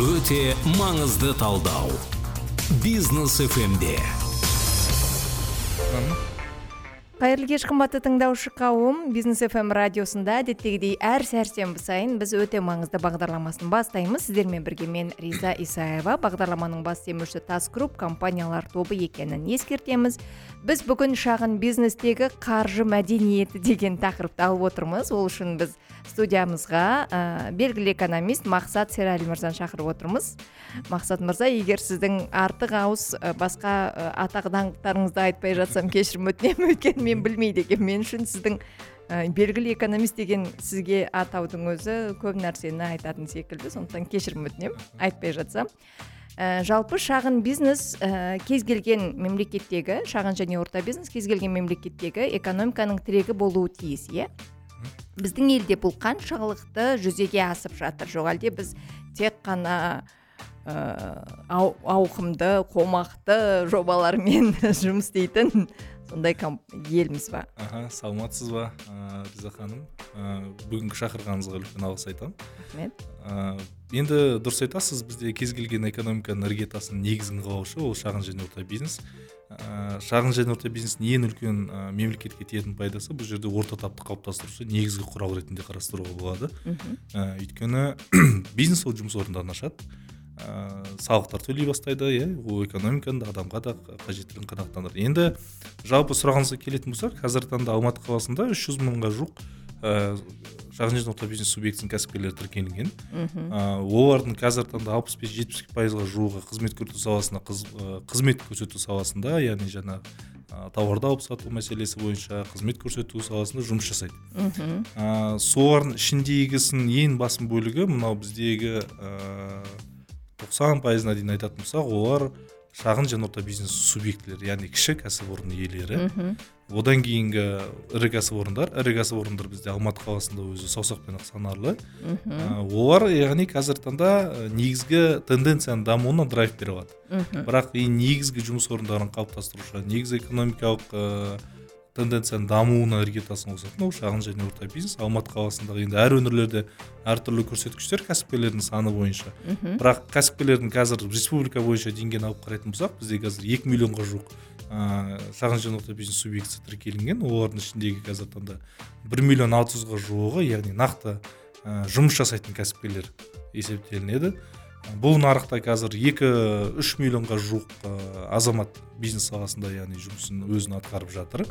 өте маңызды талдау. Бизнес фмде қайырлы кеш қымбатты тыңдаушы қауым бизнес фм радиосында әдеттегідей әр сәрсенбі сайын біз өте маңызды бағдарламасын бастаймыз. Сіздермен бірге мен риза исаева бағдарламаның бас демеушісі тас групп компаниялар тобы екенін ескертеміз. Біз бүгін шағын бизнестегі қаржы мәдениеті деген тақырыпты алып отырмыз. Ол үшін біз студиямызға ә, белгілі экономист мақсат серәлі мырзаны шақырып отырмыз. Мақсат мырза егер сіздің артық ауыз басқа атақ даңқтарыңызды айтпай жатсам кешірім өтінемін өйткені мен білмейді екенмін мен үшін сіздің ә, белгілі экономист деген сізге атаудың өзі көп нәрсені айтатын секілді. Сондықтан кешірім өтінемін айтпай жатсам. Ә, жалпы шағын бизнес ә, кез келген мемлекеттегі шағын және орта бизнес кез келген мемлекеттегі экономиканың тірегі болуы тиіс иә? Біздің елде бұл қаншалықты жүзеге асып жатыр. Жоқ әлде біз тек қана ә, ауқымды қомақты жобалармен жұмыс істейтін сондай елміз ба? Аха саламатсыз ба ә, риза ханым? Бүгінгі шақырғаныңызға үлкен алғыс айтамын. Рахмет. Енді дұрыс айтасыз бізде кез келген экономиканың іргетасының негізін қалаушы ол шағын және орта бизнес. Ә, шағын және орта бизнестің ең үлкен ә, мемлекетке тиетін пайдасы бұл жерде орта тапты қалыптастырушы негізгі құрал ретінде қарастыруға болады. Ә, өйткені бизнес ол жұмыс орындарын ашады. Ә, салықтар төлей бастайды иә. Ол экономиканы да адамға да қажеттілігін қанағаттандырады. Енді жалпы сұрағыңызға келетін болсақ қазіргі таңда алматы қаласында үш жүз мыңға жуық ә, шағын және орта бизнес субъектісінің кәсіпкерлері тіркелген ә, олардың қазіргі таңда алпыс бес жетпіс пайызға жуығы қызмет көрсету саласында қыз, қызмет көрсету саласында яғни жаңа тауарды алып сату мәселесі бойынша қызмет көрсету саласында жұмыс жасайды. Ә, солардың ішіндегісінің ең басым бөлігі мынау біздегі тоқсан пайызына дейін айтатын болсақ олар шағын және орта бизнес субъектілері яғни кіші кәсіпорын иелері. Одан кейінгі ірі кәсіпорындар ірі кәсіпорындар бізде алматы қаласында өзі саусақпен ақ санарлы. Олар яғни қазіргі таңда негізгі тенденцияның дамуына драйв бере алады. Бірақ ең негізгі жұмыс орындарын қалыптастырушы негізгі экономикалық тенденцияның дамуына іргетасын қосатын ол шағын және орта бизнес. Алматы қаласындағы енді әр өңірлерде әртүрлі көрсеткіштер кәсіпкерлердің саны бойынша. Бірақ кәсіпкерлердің қазір республика бойынша деңгейін алып қарайтын болсақ бізде қазір екі миллионға жуық ә, шағын және орта бизнес субъектісі тіркелінген. Олардың ішіндегі қазіргі таңда бір миллион алты жүзға жуығы яғни нақты ә, жұмыс жасайтын кәсіпкерлер есептелінеді. Бұл нарықта қазір екі үш миллионға жуық азамат бизнес саласында яғни жұмысын өзін атқарып жатыр.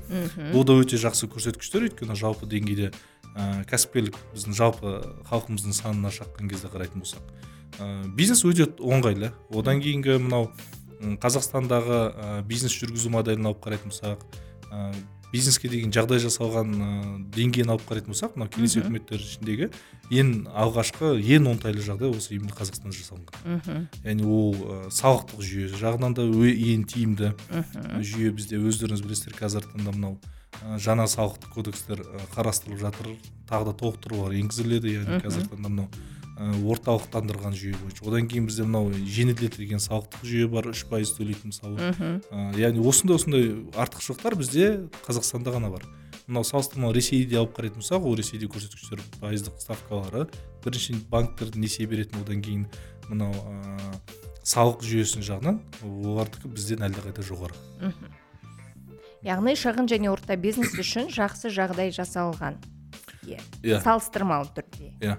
Бұл да өте жақсы көрсеткіштер. Өйткені жалпы деңгейде ә, кәсіпкерлік біздің жалпы халқымыздың санына шаққан кезде қарайтын болсақ ә, бизнес өте оңғайлы одан кейінгі мынау қазақстандағы ә, бизнес жүргізу моделін алып қарайтын болсақ ә, бизнеске деген жағдай жасалған ә, деңгейін алып қарайтын болсақ мынау кеңес өкіметтері ішіндегі ең алғашқы ең оңтайлы жағдай осы именно қазақстанда жасалынған. Яғни ол ә, салықтық жүйе жағынан да ең тиімді. Жүйе бізде өздеріңіз білесіздер қазіргі таңда мынау ә, жаңа салықтық кодекстер қарастырылып жатыр. Тағы да толықтырулар енгізіледі яғни қазіргі таңда мынау орталықтандырған жүйе бойынша. Одан кейін бізде мынау жеңілдетілген салықтық жүйе бар үш пайыз төлейтін мысалы. Ә, яғни осындай осындай артықшылықтар бізде қазақстанда ғана бар. Мынау салыстырмалы ресейде алып қарайтын болсақ ол ресейде көрсеткіштер пайыздық ставкалары. Бірінші банктер несие беретін одан кейін мынау ә, салық жүйесінің жағынан олардікі бізден әлдеқайда жоғары. Яғни шағын және орта бизнес үшін жақсы жағдай жасалған. Иә. Yeah. салыстырмалы түрде. Иә.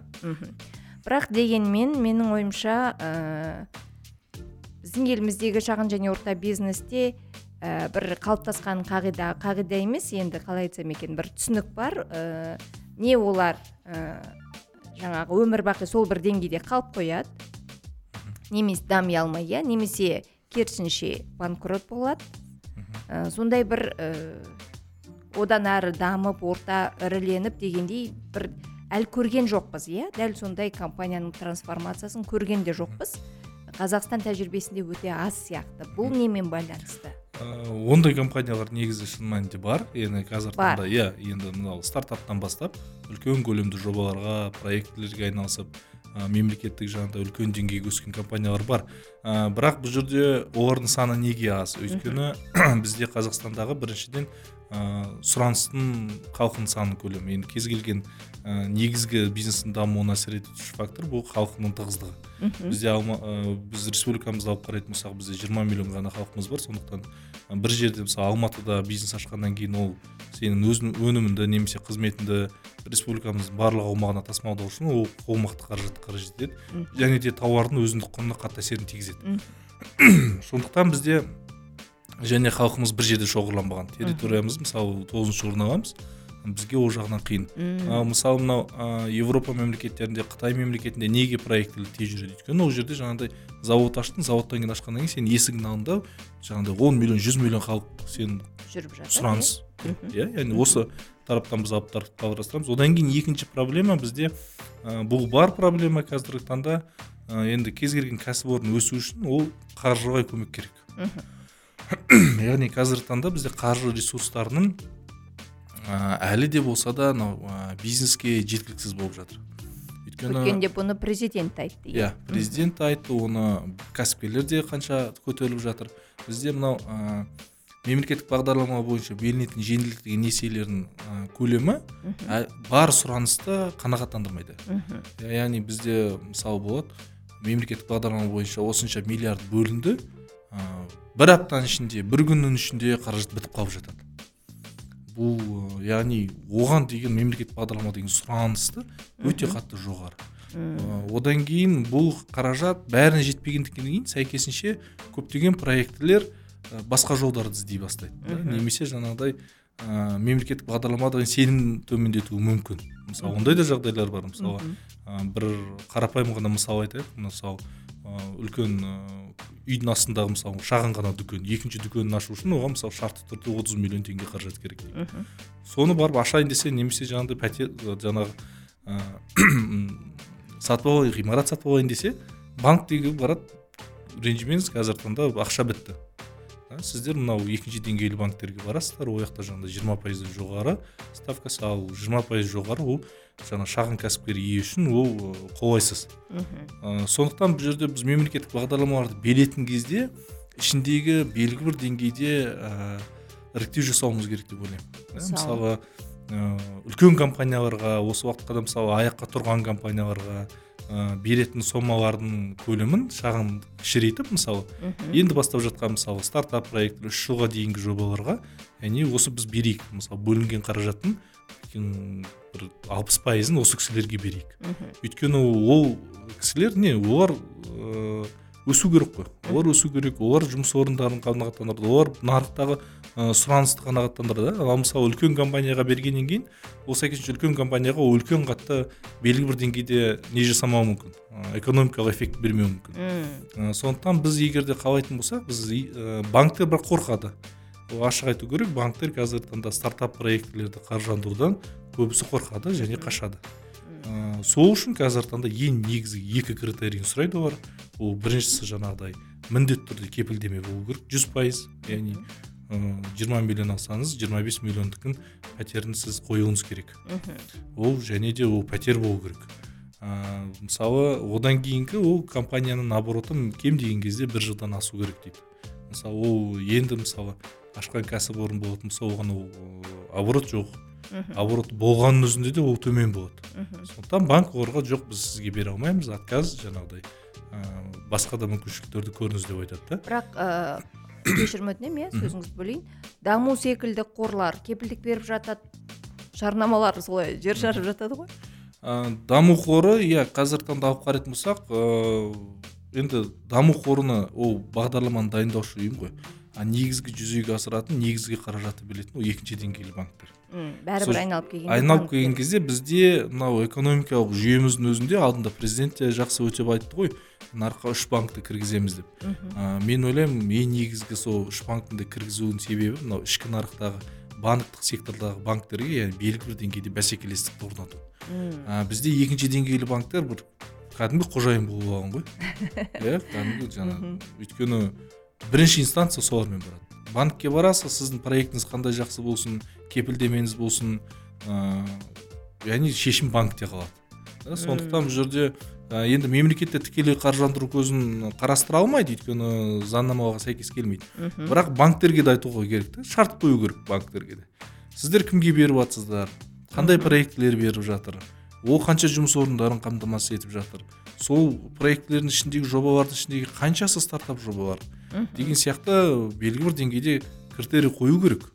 Бірақ дегенмен менің ойымша ә, біздің еліміздегі шағын және орта бизнесте ә, бір қалыптасқан қағида қағида емес енді қалай айтсам екен бір түсінік бар. Ә, не олар ә, жаңағы өмір бақи сол бір деңгейде қалып қояды. Немесе дами алмай иә немесе керісінше банкрот болады. Ә, сондай бір ә, одан әрі дамып орта іріленіп дегендей бір әлі көрген жоқпыз иә? Дәл сондай компанияның трансформациясын көрген де жоқпыз. Қазақстан тәжірибесінде өте аз сияқты. Бұл немен байланысты? Ә, ондай компаниялар негізі шын мәнінде бар. Енді қазіргі таңда иә енді мынау стартаптан бастап үлкен көлемді жобаларға проектілерге айналысып ә, мемлекеттік жағында үлкен деңгейге өскен компаниялар бар. Ә, бірақ бұл жерде олардың саны неге аз? Өйткені бізде қазақстандағы біріншіден ә, сұраныстың халықтың саны көлемі. Енді кез келген ә, негізгі бизнестің дамуына әсер етуші фактор бұл халықтың тығыздығы. Мхм. Бізде алма, ә, біз республикамызды алып қарайтын болсақ бізде 20 миллион ғана халқымыз бар. Сондықтан ә, бір жерде мысалы алматыда бизнес ашқаннан кейін ол сенің өзің өніміңді немесе қызметіңді республикамыздың барлық аумағына тасымалдау үшін ол қомақты қаражат қажет етеді және де тауардың өзіндік құнына қатты әсерін тигізеді. Сондықтан бізде және халқымыз бір жерде шоғырланбаған. Территориямыз мысалы тоғызыншы орын аламыз. Бізге ол жағынан қиын. Ал мысалы мынау ә, европа мемлекеттерінде қытай мемлекетінде неге проектілер тез жүреді өйткені ол жерде жаңағыдай завод аштың заводтан кейін ашқаннан кейін сен есігінің алдында жаңағыдай он миллион жүз миллион халық сен жүріп жатыр сұраныс. Мгм. иә яғни осы тараптан біз алып қарастырамыз одан кейін екінші проблема бізде ә, бұл бар проблема қазіргі таңда. Ә, енді кез келген кәсіпорын өсу үшін ол қаржылай көмек керек. Яғни қазіргі таңда бізде қаржы ресурстарының әлі де болса да мынау ә, бизнеске жеткіліксіз болып жатыр. Өйткені өткенде бұны президент айтты иә? Президент айтты оны кәсіпкерлер де қанша көтеріліп жатыр. Бізде мынау ә, мемлекеттік бағдарлама бойынша берілетін жеңілдетілген несиелердің ә, көлемі ә, бар сұранысты қанағаттандырмайды. Я- яғни бізде мысалы болады мемлекеттік бағдарлама бойынша осынша миллиард бөлінді ә, бір аптаның ішінде бір күннің ішінде қаражат бітіп қалып жатады. Бұл ә, яғни оған деген мемлекеттік бағдарлама деген сұранысты өте қатты жоғары. Мм. Ә, одан кейін бұл қаражат бәріне жетпегендіктен кейін сәйкесінше көптеген проектілер ә, басқа жолдарды іздей бастайды да. Немесе жаңағыдай ә, мемлекеттік бағдарламадан сенім төмендетуі мүмкін. Мысалы ондай да жағдайлар бар. Мысалы ә, бір қарапайым ғана мысал айтайық. Мысалы үлкен үйдің астындағы мысалы шағын ғана дүкен екінші дүкенін ашу үшін оған мысалы шартты түрде отыз миллион теңге қаражат керек дейді. Мгм. соны барып ашайын десе немесе жаңағыдай пәтер жаңағы ә, сатып алайын ғимарат сатып алайын десе банктегі барады. Ренжімеңіз қазіргі таңда ақша бітті. Да, сіздер мынау екінші деңгейлі банктерге барасыздар ол жақта жаңағыдай жиырма пайыздан жоғары ставкасы ал жиырма пайыз жоғары ол жаңа шағын кәсіпкер ие үшін ол қолайсыз Мгм. ә, сондықтан бұл жерде біз мемлекеттік бағдарламаларды беретін кезде ішіндегі белгілі бір деңгейде ә, іріктеу жасауымыз керек деп ойлаймын Ә, Мысалы? мысалы ә, үлкен компанияларға осы уақытқа да мысалы аяққа тұрған компанияларға ә, беретін сомалардың көлемін шағын кішірейтіп мысалы Мгм. енді бастап жатқан мысалы стартап проект үш жылға дейінгі жобаларға яғни осы біз берейік мысалы бөлінген қаражаттың бір алпыс пайызын осы кісілерге берейік Мгм. өйткені ол кісілер не олар ыыы, өсу керек қой олар өсу керек олар жұмыс орындарын қанағаттандырады олар нарықтағы сұранысты қанағаттандырады ал мысалы үлкен компанияға бергеннен кейін ол сәйкесінше үлкен компанияға ол үлкен қатты белгілі бір деңгейде не жасамауы мүмкін. Ә, экономикалық эффект бермеуі мүмкін. Ә, сондықтан біз егер де қалайтын болсақ біз ә, банктер бірақ қорқады. Ол ашық айту керек банктер қазіргі таңда стартап проектілерді қаржыландырудан көбісі қорқады және қашады. Ә, сол үшін қазіргі таңда ең негізгі екі критерийін сұрайды олар. Ол біріншісі жаңағыдай міндетті түрде кепілдеме болу керек жүз пайыз яғни жиырма миллион алсаңыз жиырма бес миллиондікін пәтерін сіз қоюыңыз керек. Ол және де ол пәтер болу керек. Ә, мысалы одан кейінгі ол компанияның обороты кем деген кезде бір жылдан асу керек дейді. Мысалы ол енді мысалы ашқан кәсіпорын болатын болса оған ол оборот жоқ. Оборот болғанның өзінде де ол төмен болады. Сондықтан банк оларға жоқ біз сізге бере алмаймыз. Отказ жаңағыдай ә, басқа да мүмкіншіліктерді көріңіз деп айтады да. Бірақ ә, кешірім өтінемін иә сөзіңізді бөлейін. Даму секілді қорлар кепілдік беріп жатады жарнамалар солай жер жарып жатады ғой. Ә, даму қоры иә қазіргі таңда алып қарайтын болсақ ә, енді даму қорына ол бағдарламаны дайындаушы ұйым ғой. А негізгі жүзеге асыратын негізгі қаражатты білетін ол екінші деңгейлі банктер. Бәрібір айналып келгенде айналып келген кезде бізде мынау экономикалық жүйеміздің өзінде алдында президент те жақсы өтеп айтты ғой нарыққа үш банкті кіргіземіз деп. Ә, мен ойлаймын ең негізгі сол үш банктің де кіргізуінің себебі мынау ішкі нарықтағы банктық сектордағы банктерге яғни белгілі бір деңгейде бәсекелестікті орнату. Ә, бізде екінші деңгейлі банктер бір кәдімгі қожайын болып алған ғой. Иә кәдімгі жаңағы. Өйткені бірінші инстанция солармен барады. Банкке барасыз сіздің проектіңіз қандай жақсы болсын кепілдемеңіз болсын ә, яғни шешім банкте қалады. Да, сондықтан бұл жерде ә, енді мемлекетте тікелей қаржыландыру көзін қарастыра алмайды өйткені заңнамаға сәйкес келмейді. Бірақ банктерге де айтуға керек та шарт қою керек банктерге де. Сіздер кімге беріп жатсыздар? Қандай проектілер беріп жатыр? Ол қанша жұмыс орындарын қамтамасыз етіп жатыр? Сол проектілердің ішіндегі жобалардың ішіндегі қаншасы стартап жобалар? Деген сияқты белгілі бір деңгейде критерий қою керек.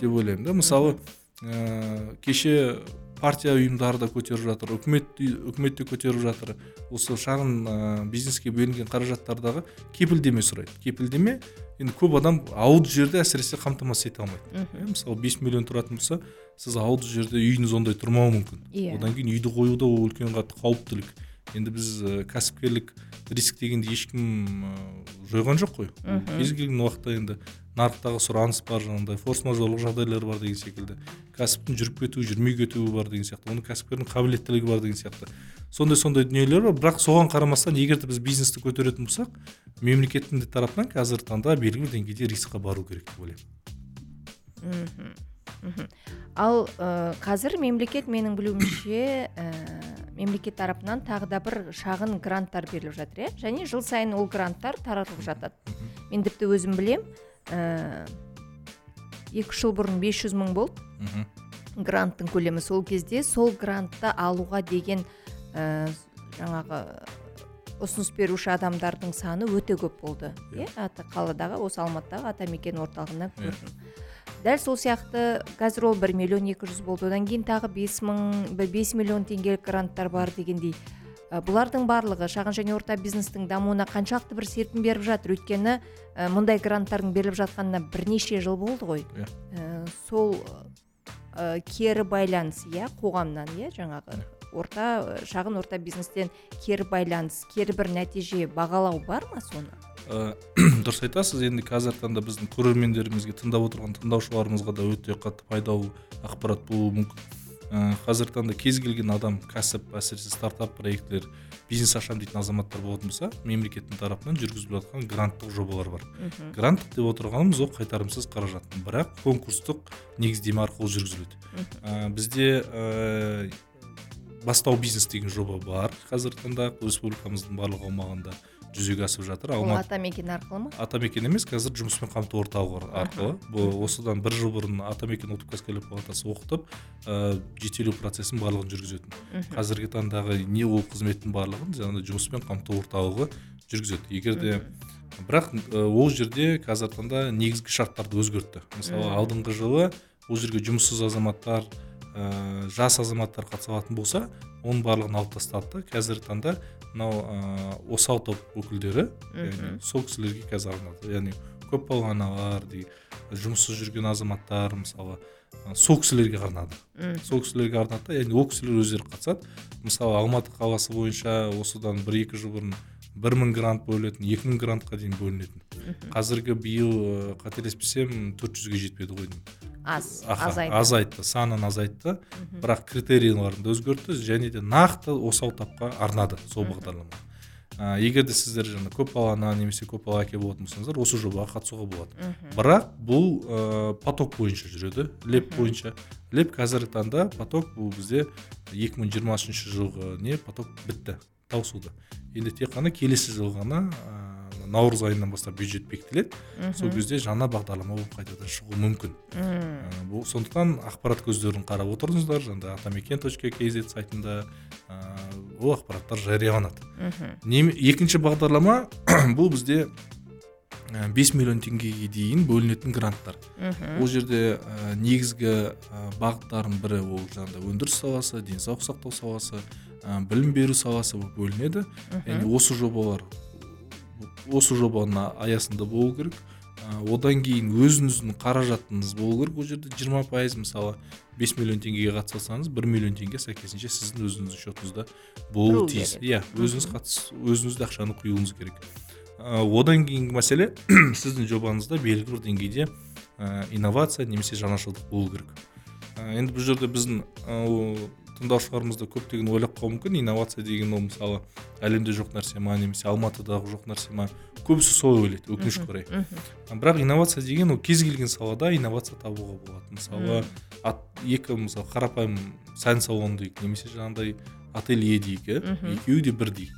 Деп ойлаймын да. Мысалы ә, кеше партия ұйымдары да көтеріп жатыр үкімет үкімет те көтеріп жатыр. Осы шағын ә, бизнеске бөлінген қаражаттардағы кепілдеме сұрайды. Кепілдеме енді көп адам ауылды жерде әсіресе қамтамасыз ете алмайды. Иә, мысалы 5 миллион тұратын болса сіз ауылды жерде үйіңіз ондай тұрмауы мүмкін. Иә. Одан кейін үйді қою да ол үлкен қатты қауіптілік. Енді біз ә, кәсіпкерлік риск дегенді ешкім жойған жоқ қой. Кез келген уақытта енді нарықтағы сұраныс бар жаңағыдай форс мажорлық жағдайлар бар деген секілді. Кәсіптің жүріп кетуі жүрмей кетуі бар деген сияқты. Оның кәсіпкердің қабілеттілігі бар деген сияқты. Сондай сондай дүниелер бар. Бірақ соған қарамастан егер де біз бизнесті көтеретін болсақ мемлекеттің де тарапынан қазіргі таңда белгілі бір деңгейде рискқа бару керек деп ойлаймын. Мхм. Ал ә, қазір мемлекет менің білуімше ә, мемлекет тарапынан тағы да бір шағын гранттар беріліп жатыр иә? Және жыл сайын ол гранттар таратылып жатады. Мен тіпті өзім білем ә, екі үш жыл бұрын 500 мың болды. Гранттың көлемі сол кезде сол грантты алуға деген ә, жаңағы ұсыныс беруші адамдардың саны өте көп болды иә. ата қаладағы осы алматыдағы атамекен орталығында Иә. көрдім дәл сол сияқты қазір ол бір миллион екі жүз болды. Одан кейін тағы бес мың бес миллион теңгелік гранттар бар дегендей. Бұлардың барлығы шағын және орта бизнестің дамуына қаншалықты бір серпін беріп жатыр. Өйткені ә, мұндай гранттардың беріліп жатқанына бірнеше жыл болды ғой. Иә. Ә, сол ә, кері байланыс иә қоғамнан иә жаңағы орта шағын орта бизнестен кері байланыс кері бір нәтиже бағалау бар ма соны? Ә, дұрыс айтасыз. Енді қазіргі таңда біздің көрермендерімізге тыңдап отырған тыңдаушыларымызға да өте қатты пайдалы ақпарат болуы мүмкін. Ә, қазіргі таңда кез келген адам кәсіп әсіресе стартап проектілер бизнес ашамын дейтін азаматтар болатын болса мемлекеттің тарапынан жүргізіліп жатқан гранттық жобалар бар. Мхм. Гранттық деп отырғанымыз ол қайтарымсыз қаражат. Бірақ конкурстық негіздеме арқылы жүргізіледі. Ә, бізде ә, бастау бизнес деген жоба бар қазіргі таңда. Республикамыздың барлық аумағында жүзеге асып жатыр. Ол алматы атамекен арқылы ма? атамекен емес қазір жұмыспен қамту орталығы арқылы. Бұл осыдан бір жыл бұрын атамекен ұлттық кәсіпкерлер палатасы оқытып ә, жетелеу процесін барлығын жүргізетін. Қазіргі таңдағы не ол қызметтің барлығын жаңағыдай жұмыспен қамту орталығы жүргізеді. Егер де бірақ ә, ол жерде қазіргі таңда негізгі шарттарды өзгертті. Мысалы алдыңғы жылы ол жерге жұмыссыз азаматтар ә, жас азаматтар қатыса алатын болса оның барлығын алып тастады да. Қазіргі таңда мынау ә, осал топ өкілдері яғни сол кісілерге қазір арналды. Яғни көпбалалы аналар жұмыссыз жүрген азаматтар мысалы ә, сол кісілерге арнады. Сол кісілерге арнады да яғни ол кісілер өздері қатысады. Мысалы алматы қаласы бойынша осыдан бір екі жыл бұрын бір мың грант бөлінетін екі мың грантқа дейін бөлінетін. Қазіргі биыл қателеспесем төрт жүзге жетпеді ғой деймін. Аз Аха, азайды. азайтты санын азайтты. Бірақ критерийларын да өзгертті және де нақты осал тапқа арнады сол бағдарлама. Ә, егер де сіздер жаңа көпбалалы ана немесе көпбалалы әке болатын болсаңыздар осы жобаға қатысуға болады. Бірақ бұл ә, поток бойынша жүреді леп бойынша. Леп қазіргі таңда поток бұл бізде 2020 жылғы не поток бітті. Таусылды. Енді тек қана келесі жылы ғана ә, наурыз айынан бастап бюджет бекітіледі. Сол кезде жаңа бағдарлама болып қайтадан шығуы мүмкін. Мм. Ә, бұл сондықтан ақпарат көздерін қарап отырыңыздар. Жаңағыдай атамекен точка kz сайтында ә, ол ақпараттар жарияланады. Мхм. Екінші бағдарлама бұл бізде ә, 5 миллион теңгеге дейін бөлінетін гранттар. Мхм. ол жерде ә, негізгі ә, бағыттардың бірі ол жаңағыдай өндіріс саласы денсаулық сақтау саласы ә, білім беру саласы болып бөлінеді. Яғни осы жобалар осы жобаның аясында болу керек. Ә, одан кейін өзіңіздің қаражатыңыз болу керек. Ол жерде 20 пайыз мысалы 5 миллион теңгеге қатыса алсаңыз 1 миллион теңге сәйкесінше сіздің өзіңіздің счетыңызда болуы тиіс. иә өзіңіз қатыс өзіңіз де ақшаны құюыңыз керек. Ә, одан кейінгі мәселе сіздің жобаңызда белгілі бір деңгейде ә, инновация немесе жаңашылдық болу керек. Ә, енді бұл жерде біздің тыңдаушыларымыз да көптеген ойлап қалуы мүмкін. Инновация деген ол мысалы әлемде жоқ нәрсе ма немесе алматыдағы жоқ нәрсе ма? Көбісі солай ойлайды өкінішке орай. бірақ инновация деген ол кез келген салада инновация табуға болады. Мысалы ат, екі мысалы қарапайым сән салоны дейік немесе жаңағыдай ателье дейік иә? Екеуі де бірдей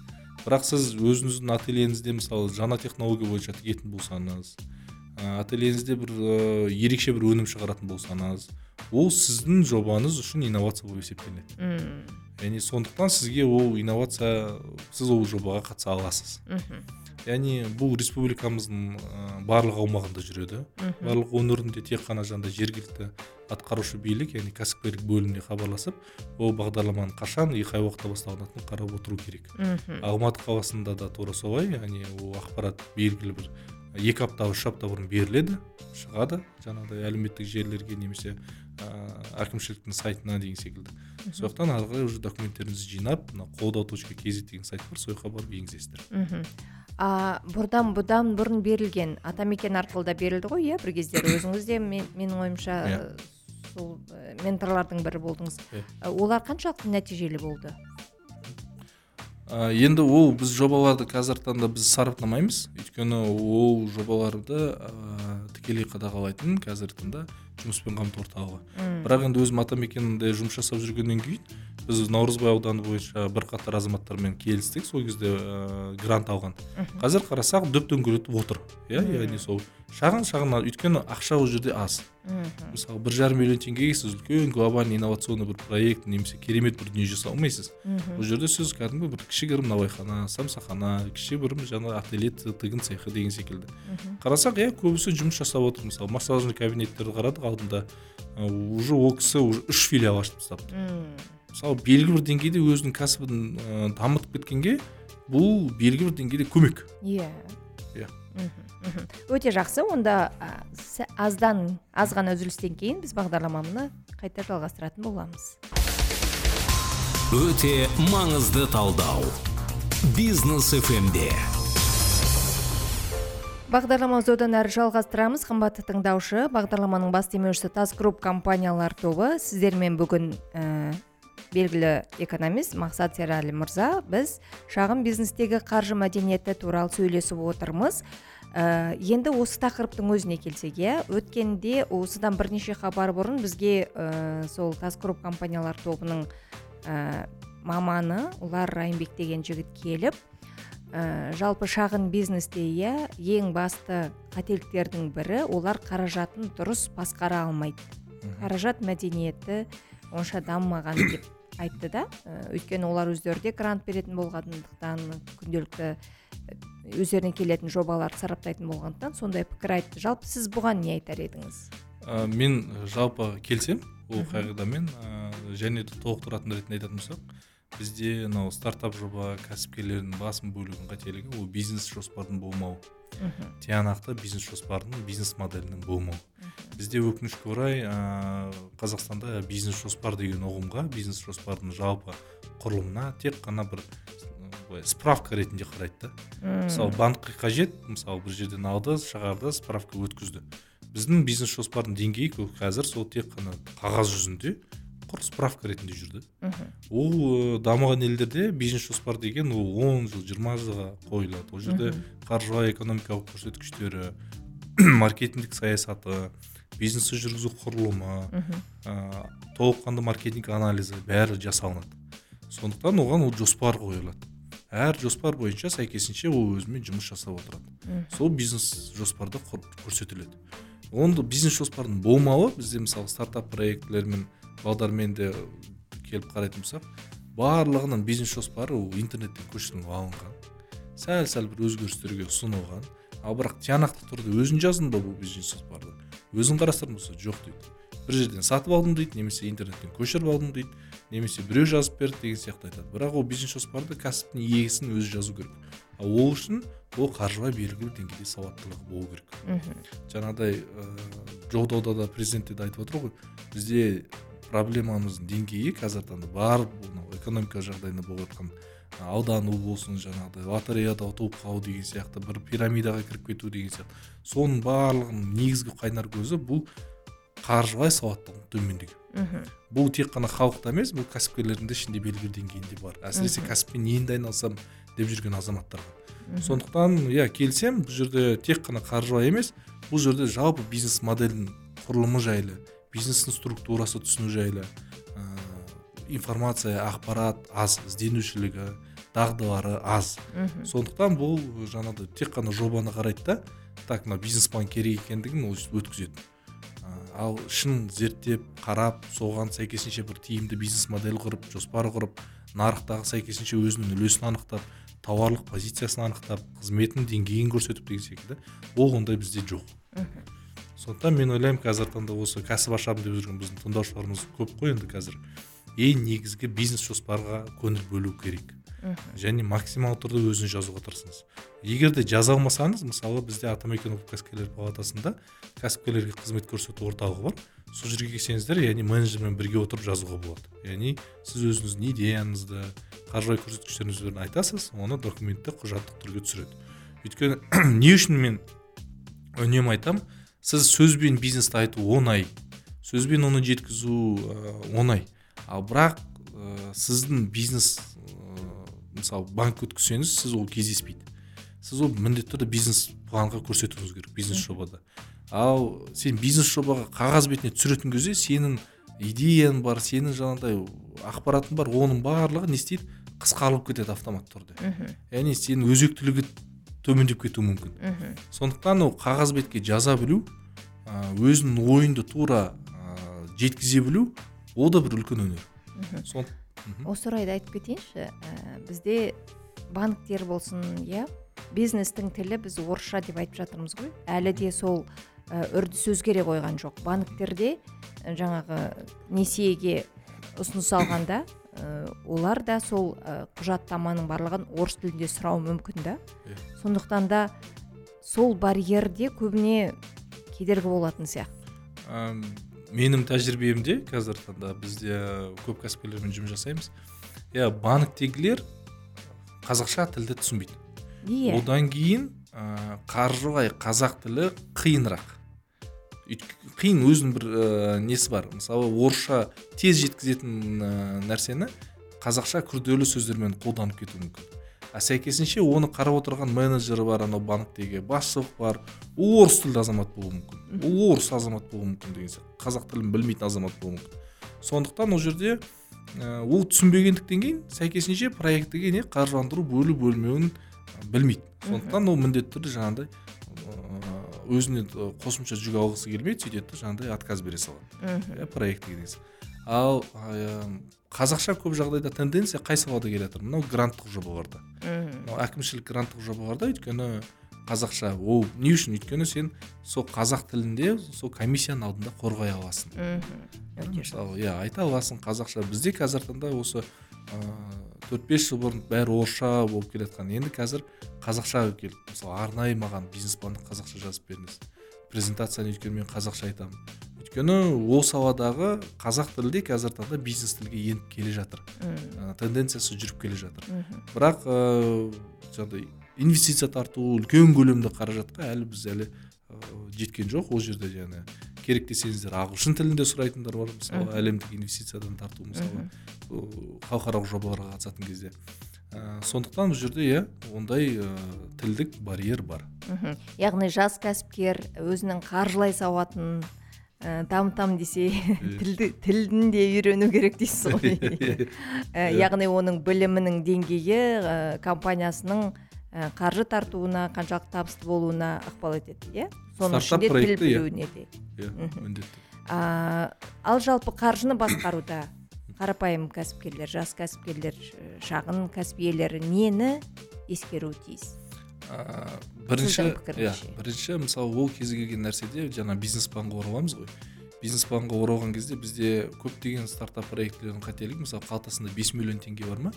бірақ сіз өзіңіздің ательеңізде мысалы жаңа технология бойынша тігетін болсаңыз ә, ательеңізде бір ә, ерекше бір өнім шығаратын болсаңыз ол сіздің жобаңыз үшін инновация болып есептелінеді. Мм. Яғни сондықтан сізге ол инновация сіз ол жобаға қатыса аласыз. Мхм. Яғни бұл республикамыздың барлық аумағында жүреді. Мхм. Барлық өңірінде тек қана жаңағыдай жергілікті атқарушы билік яғни кәсіпкерлік бөліміне хабарласып ол бағдарламаның қашан и қай уақытта басталатынын қарап отыру керек. Мхм. Алматы қаласында да тура солай яғни ол ақпарат белгілі бір екі апта үш апта бұрын беріледі шығады жаңағыдай әлеуметтік желілерге немесе ә, әкімшіліктің сайтына деген секілді. Сол жақтан ары қарай уже документтеріңізді жинап мына қолдау точка kz деген сайт бар сол жаққа барып енгізесіздер мхм. А бұрдан бұдан бұрын берілген атамекен арқылы да берілді ғой иә бір кездері? Өзіңіз де мен, менің ойымша Иә. сол ә, менторлардың бірі болдыңыз. Иә. Ә, олар қаншалықты нәтижелі болды? Ә, енді ол біз жобаларды қазіргі таңда біз сараптамаймыз. Өйткені ол жобаларды ә, тікелей қадағалайтын қазіргі таңда жұмыспен қамту орталығы. Бірақ енді өзім атамекенде жұмыс жасап жүргеннен кейін біз наурызбай ауданы бойынша бірқатар азаматтармен келістік сол кезде ә, грант алған. Қазір қарасақ дөп дөңгелетіп отыр. Иә яғни сол шағын шағын өйткені ақша ол жерде аз. Мысалы бір жарым миллион теңгеге сіз үлкен глобальный инновационный бір проект немесе керемет бір дүние жасай алмайсыз. Мхм. бұл жерде сіз кәдімгі бір кішігірім наубайхана самсахана кішігірім жаңағы ателье тігін цехы деген секілді. Қарасақ иә көбісі жұмыс жасап отыр. Мысалы массажный кабинеттерді қарадық алдында уже ол кісі уже үш филиал ашып тастапты М, мысалы белгілі бір деңгейде өзінің кәсібін ә, дамытып кеткенге бұл белгілі бір деңгейде көмек. Иә. Иә. Өте жақсы. Онда аздан аз ғана үзілістен кейін біз бағдарламаны қайта жалғастыратын боламыз. Өте маңызды талдау. Бизнес фмде бағдарламамызды одан әрі жалғастырамыз. Қымбатты тыңдаушы бағдарламаның бас демеушісі тас групп компаниялар тобы. Сіздермен бүгін ә, белгілі экономист мақсат серәлі мырза. Біз шағын бизнестегі қаржы мәдениеті туралы сөйлесіп отырмыз. Ә, енді осы тақырыптың өзіне келсек иә өткенде осыдан бірнеше хабар бұрын бізге ә, сол тас групп компаниялар тобының ә, маманы ұлар райымбек деген жігіт келіп ә, жалпы шағын бизнесте иә ең басты қателіктердің бірі олар қаражатын дұрыс басқара алмайды. Қаражат мәдениеті онша дамымаған деп айтты да. Ә, өйткені олар өздері де грант беретін болғандықтан күнделікті ә, өздеріне келетін жобаларды сараптайтын болғандықтан сондай пікір айтты. Жалпы сіз бұған не айтар едіңіз? Ә, мен жалпы келсем ол қағидамен ә, және де толықтыратын ретінде айтатын болсақ бізде мынау стартап жоба кәсіпкерлердің басым бөлігінің қателігі ол бизнес жоспардың болмауы. Мхм. Тиянақты бизнес жоспарының бизнес моделінің болмауы. Бізде өкінішке орай ә, қазақстанда бизнес жоспар деген ұғымға бизнес жоспардың жалпы құрылымына тек қана бір былай справка ретінде қарайды да. Мысалы банкке қажет мысалы бір жерден алды шығарды справка өткізді. Біздің бизнес жоспардың деңгейі қазір сол тек қана қағаз жүзінде құр справка ретінде жүрді. Мхм. Ол ы, дамыған елдерде бизнес жоспар деген ол 10 жыл 20 жылға қойылады. Ол жерде қаржылай экономикалық көрсеткіштері маркетингтік саясаты бизнесті жүргізу құрылымы ә, толыққанды маркетинг анализі бәрі жасалынады. Сондықтан оған ол жоспар қойылады. Әр жоспар бойынша сәйкесінше ол өзімен жұмыс жасап отырады. Сол бизнес жоспарда құр- көрсетіледі. Онда бизнес жоспардың болмауы бізде мысалы стартап проектілермен балдармен де келіп қарайтын болсақ барлығының бизнес жоспары ол интернеттен көшіріліп алынған. Сәл сәл бір өзгерістерге ұсынылған. Ал бірақ тиянақты түрде өзің жаздың ба бұл бизнес жоспарды? Өзің қарастырдың болса? Жоқ дейді. Бір жерден сатып алдым дейді немесе интернеттен көшіріп алдым дейді немесе біреу жазып берді деген сияқты айтады. Бірақ ол бизнес жоспарды кәсіптің иесін өзі жазу керек. Ал ол үшін ол қаржылай белгілі деңгейде сауаттылығы болу керек. Мхм. Жаңағыдай ыыы жолдауда да президент те айтып отыр ғой бізде проблемамыздың деңгейі қазіргі таңда бар мынау экономика жағдайында болып жатқан аудану болсын жаңағыдай лотереяда ұтылып қалу деген сияқты бір пирамидаға кіріп кету деген сияқты. Соның барлығының негізгі қайнар көзі бұл қаржылай сауаттылықтың төмендігі. Мхм. Бұл тек қана халықта емес бұл кәсіпкерлердің де ішінде белгілі деңгейінде бар. Әсіресе кәсіппен енді айналысам деп жүрген азаматтарға. Сондықтан иә келсем бұл жерде тек қана қаржылай емес бұл жерде жалпы бизнес моделінің құрылымы жайлы бизнестің структурасы түсіну жайлы ә, информация ақпарат аз ізденушілігі дағдылары аз. Мхм. Сондықтан бұл жаңағыдай тек қана жобаны қарайды да так мына бизнес план керек екендігін ол өткізеді. А, ал шын зерттеп қарап соған сәйкесінше бір тиімді бизнес модель құрып жоспар құрып нарықтағы сәйкесінше өзінің үлесін анықтап тауарлық позициясын анықтап қызметтің деңгейін көрсетіп деген секілді ол ондай бізде жоқ. Сондықтан мен ойлаймын қазіргі таңда осы кәсіп ашамын деп жүрген біздің тыңдаушыларымыз көп қой енді қазір. Ең негізгі бизнес жоспарға көңіл бөлу керек. Мхм. Және максималды түрде өзіңіз жазуға тырысыңыз. Егер де жаза алмасаңыз мысалы бізде атамекен ұлттық кәсіпкерлер палатасында кәсіпкерлерге қызмет көрсету орталығы бар. Сол жерге келсеңіздер яғни менеджермен бірге отырып жазуға болады. Яғни сіз өзіңіздің идеяңызды қаржылай көрсеткіштеріңізді айтасыз оны документте құжаттық түрге түсіреді. Өйткені не үшін мен үнемі айтамын? Сіз сөзбен бизнесті айту оңай сөзбен оны жеткізу оңай. Ал бірақ ә, сіздің бизнес ә, мысалы банк өткізсеңіз сіз ол кездеспейді. Сіз ол міндетті түрде бизнес планға көрсетуіңіз керек бизнес жобада. Ал сен бизнес жобаға қағаз бетіне түсіретін кезде сенің идеяң бар сенің жаңағыдай ақпаратың бар оның барлығы не істейді? Қысқарылып кетеді автоматты түрде. Яғни сенің өзектілігі төмендеп кетуі мүмкін. Мхм. Сондықтан ол қағаз бетке жаза білу өзінің ойыңды тура жеткізе білу ол да бір үлкен өнер. Осы орайда айтып кетейінші ә, бізде банктер болсын иә бизнестің тілі біз орысша деп айтып жатырмыз ғой. Әлі де сол үрдіс өзгере қойған жоқ. Банктерде жаңағы несиеге ұсыныс алғанда олар да сол ә, құжаттаманың барлығын орыс тілінде сұрауы мүмкін да. Иә. сондықтан да сол барьерде көбіне кедергі болатын сияқты. Менің тәжірибемде қазіргі таңда бізде көп кәсіпкерлермен жұмыс жасаймыз. Иә банктегілер қазақша тілді түсінбейді. Иә. Одан кейін ә, қаржылай қазақ тілі қиынырақ. Қиын өзінің бір ә, несі бар. Мысалы орысша тез жеткізетін ә, нәрсені қазақша күрделі сөздермен қолданып кетуі мүмкін. А сәйкесінше оны қарап отырған менеджері бар анау банктегі басшылық бар. Ол орыс тілді азамат болуы мүмкін. Ол орыс азамат болуы мүмкін деген сияқты. Қазақ тілін білмейтін азамат болуы мүмкін. Сондықтан ол жерде ә, ол түсінбегендіктен кейін сәйкесінше проектіге не қаржыландыру бөлу бөлмеуін білмейді. Сондықтан ол міндетті түрде жаңағыдай өзіне қосымша жүк алғысы келмейді сөйтеді да жаңағыдай отказ бере салады. Мхм. Иә проектіге деген ал қазақша көп жағдайда тенденция қай салада келе жатыр? Мынау гранттық жобаларда. Мхм. Мынау әкімшілік гранттық жобаларда өйткені қазақша ол не үшін? Өйткені сен сол қазақ тілінде сол комиссияның алдында қорғай аласың. Мхм. Мысалы иә айта аласың қазақша бізде қазіргі таңда осы төрт бес жыл бұрын бәрі орысша болып келе жатқан енді қазір қазақша келіп мысалы арнайы маған бизнес планды қазақша жазып беріңіз. Презентацияны өйткені мен қазақша айтамын. Өйткені ол саладағы қазақ тілі де қазіргі таңда бизнес тілге еніп келе жатыр. Ә, тенденциясы жүріп келе жатыр. Бірақ ыыы жаңағыдай инвестиция тарту үлкен көлемді қаражатқа әлі біз әлі ыыы, жеткен жоқ ол жерде жаңағы керек десеңіздер ағылшын тілінде сұрайтындар бар. Мысалы әлемдік инвестициядан тарту мысалы халықаралық жобаларға қатысатын кезде. Ә, сондықтан бұл жерде иә ондай ыыы, тілдік барьер бар. Мхм. яғни жас кәсіпкер өзінің қаржылай сауатын ә, дамытамын десе тілді тілін де үйрену керек дейсіз ғой. Ә, яғни оның білімінің деңгейі ә, компаниясының ә, қаржы тартуына қаншалықты табысты болуына ықпал етеді иә? Соның ішінде тіл иә. білуіне де. Иә міндетті. Ал жалпы қаржыны басқаруда қарапайым кәсіпкерлер жас кәсіпкерлер шағын кәсіп иелері нені ескеруі тиіс? Ә, бірінші иә бірінші мысалы ол кез келген нәрседе жаңа бизнес планға ораламыз ғой. Бизнес планға оралған кезде бізде көптеген стартап проектілердің қателігі мысалы қалтасында 5 миллион теңге бар ма?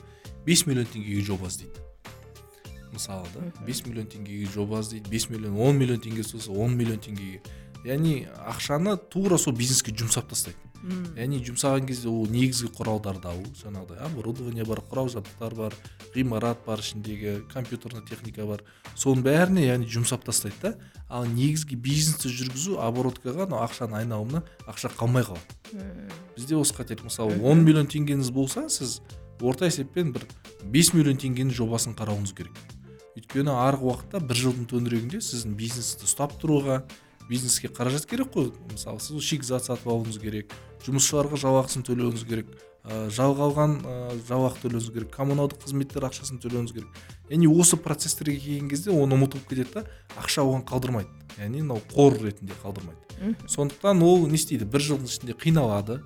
5 миллион теңгеге жоба іздейді мысалы да. 5 миллион теңгеге жоба іздейді 5 миллион 10 миллион теңгесі болса 10 миллион теңгеге. Яғни ақшаны тура сол бизнеске жұмсап тастайды. Яғни жұмсаған кезде ол негізгі құралдарды алу жаңағыдай. Оборудование бар құрал жабдықтар бар ғимарат бар ішіндегі компьютерный техника бар. Соның бәріне яғни жұмсап тастайды да. Ал негізгі бизнесті жүргізу обороткаға анау ақшаның айналымына ақша қалмай қалады. Бізде осы қателік. Мысалы. 10 миллион теңгеңіз болса сіз орта есеппен бір 5 миллион теңгенің жобасын қарауыңыз керек. Өйткені арғы уақытта бір жылдың төңірегінде сіздің бизнесті ұстап тұруға бизнеске қаражат керек қой. Мысалы сіз шикізат сатып алуыңыз керек жұмысшыларға жалақысын төлеуіңіз керек ә, жалға алған ә, жалақы төлеуіңіз керек коммуналдық қызметтер ақшасын төлеуіңіз керек. Яғни осы процесстерге келген кезде оны ұмытылып кетеді да ақша оған қалдырмайды. Яғни мынау қор ретінде қалдырмайды. Сондықтан ол не істейді? Бір жылдың ішінде қиналады.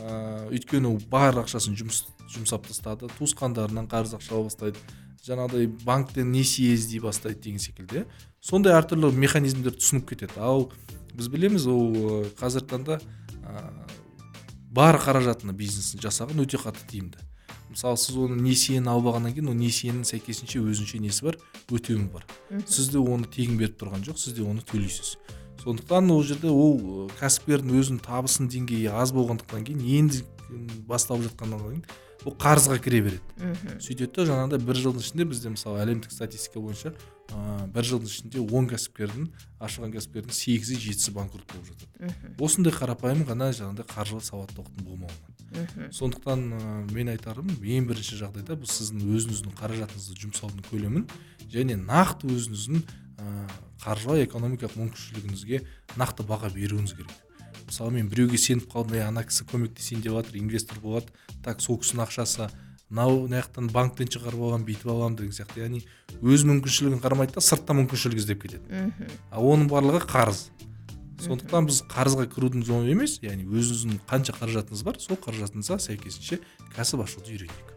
Ә, өйткені бар ақшасын жұмыс, жұмсап тастады туысқандарынан қарыз ақша ала бастайды. Жаңағыдай банктен несие іздей бастайды деген секілді иә. Сондай әртүрлі механизмдер түсініп кетеді. Ал біз білеміз ол қазіргі таңда ә, бар қаражатына бизнесін жасаған өте қатты тиімді. Мысалы сіз оны несиені алып алғаннан кейін ол несиенің сәйкесінше өзінше несі бар? Өтемі бар. Сізде оны тегін беріп тұрған жоқ сіз де оны төлейсіз. Сондықтан ол жерде ол кәсіпкердің өзінің табысының деңгейі аз болғандықтан кейін енді басталып жатқаннан кейін ол қарызға кіре береді. Мхм. Сөйтеді да жаңағыдай бір жылдың ішінде бізде мысалы әлемдік статистика бойынша ә, бір жылдың ішінде он кәсіпкердің ашылған кәсіпкердің сегізі жетісі банкрот болып жатады. Мхм. Осындай қарапайым ғана жаңағыдай қаржылық сауаттылықтың болмауынан мхм. Сондықтан ә, мен айтарым ең бірінші жағдайда бұл сіздің өзіңіздің қаражатыңызды жұмсаудың көлемін және нақты өзіңіздің ә, қаржылай экономикалық мүмкіншілігіңізге нақты баға беруіңіз керек. Мысалы мен біреуге сеніп қалдым ей ана кісі көмектесейін деп жатыр инвестор болады так сол кісінің ақшасы мынау мына жақтан банктен шығарып аламын бүйтіп аламын деген сияқты. Яғни өз мүмкіншілігін қарамайды да сырттан мүмкіншілік іздеп кетеді. Мхм. Ал оның барлығы қарыз. Сондықтан біз қарызға кірудің жолы емес яғни өзіңіздің қанша қаражатыңыз бар сол қаражатыңызға сәйкесінше кәсіп ашуды үйренейік.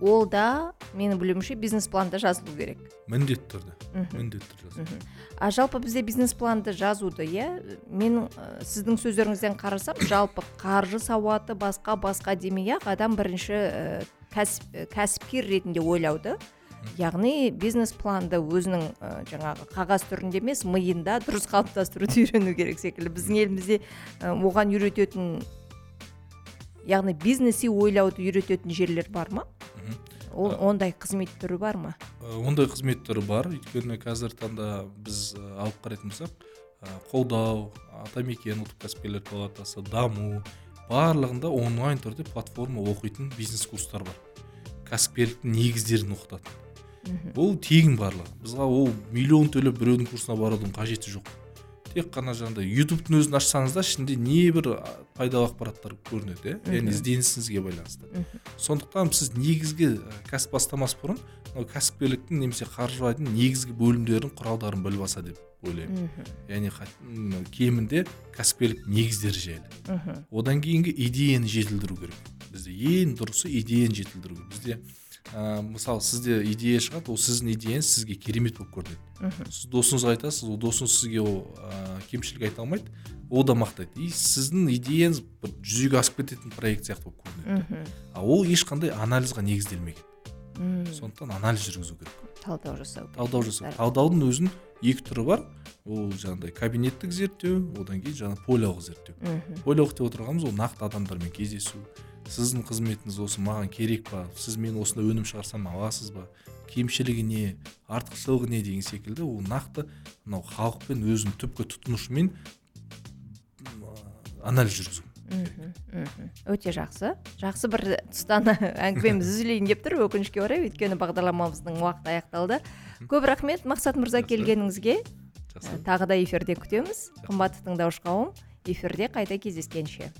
Ол да менің білуімше бизнес планда жазылу керек. Міндетті түрде. Міндетті түрде а жалпы бізде бизнес планды жазуды иә мен ә, сіздің сөздеріңізден қарасам жалпы қаржы сауаты басқа басқа демей ақ адам бірінші ә, кәсіп, ә, кәсіпкер ретінде ойлауды. Яғни бизнес планды өзінің ә, жаңағы қағаз түрінде емес миында дұрыс қалыптастыруды үйрену керек секілді. Біздің елімізде ә, оған үйрететін яғни бизнеси ойлауды үйрететін жерлер бар ма. Ол ондай қызмет түрі бар ма? ондай қызмет түрі бар. Өйткені қазіргі таңда біз алып қарайтын болсақ қолдау атамекен ұлттық кәсіпкерлер палатасы даму барлығында онлайн түрде платформа оқитын бизнес курстар бар. Кәсіпкерліктің негіздерін оқытатын. Ол тегін барлығы. Біздға ол миллион төлеп біреудің курсына барудың қажеті жоқ. Тек қана жаңағыдай ютубтың өзін ашсаңыз да ішінде небір пайдалы ақпараттар көрінеді иә? Яғни ізденісіңізге байланысты. Сондықтан сіз негізгі кәсіп бастамас бұрын мынау кәсіпкерліктің немесе қаржылайтын негізгі бөлімдерін құралдарын біліп алса деп ойлаймын. Яғни кемінде кәсіпкерлік негіздері жайлы. Мхм. Одан кейінгі идеяны жетілдіру керек. Бізде ең дұрысы идеяны жетілдіру керек. Бізде ә, мысалы сізде идея шығады ол сіздің идеяңыз сізге керемет болып көрінеді. Мхм. Сіз досыңызға айтасыз ол досыңыз сізге ол ә, кемшілік айта алмайды ол да мақтайды. И сіздің идеяңыз бір жүзеге асып кететін проект сияқты болып көрінеді. Мхм. А ол ешқандай анализға негізделмеген. М, сондықтан анализ жүргізу керек. Талдау жасау керек. талдау жасау талдаудың өзінің екі түрі бар. Ол жаңағыдай кабинеттік зерттеу одан кейін жаңағы полялық зерттеу. Мхм. Полялық деп отырғанымыз ол нақты адамдармен кездесу сіздің қызметіңіз осы маған керек па? Сіз мен осындай өнім шығарсам аласыз ба? Кемшілігі не? Артықшылығы не деген секілді ол нақты мынау халықпен өзінің түпкі тұтынушымен анализ жүргізу. Өте жақсы. Жақсы бір тұстан әңгімеміз үзілейін деп тұр. Өкінішке орай өйткені бағдарламамыздың уақыты аяқталды. Көп рахмет мақсат мырза келгеніңізге. Тағы да эфирде күтеміз. Қымбатты тыңдаушы қауым эфирде қайта кездескенше.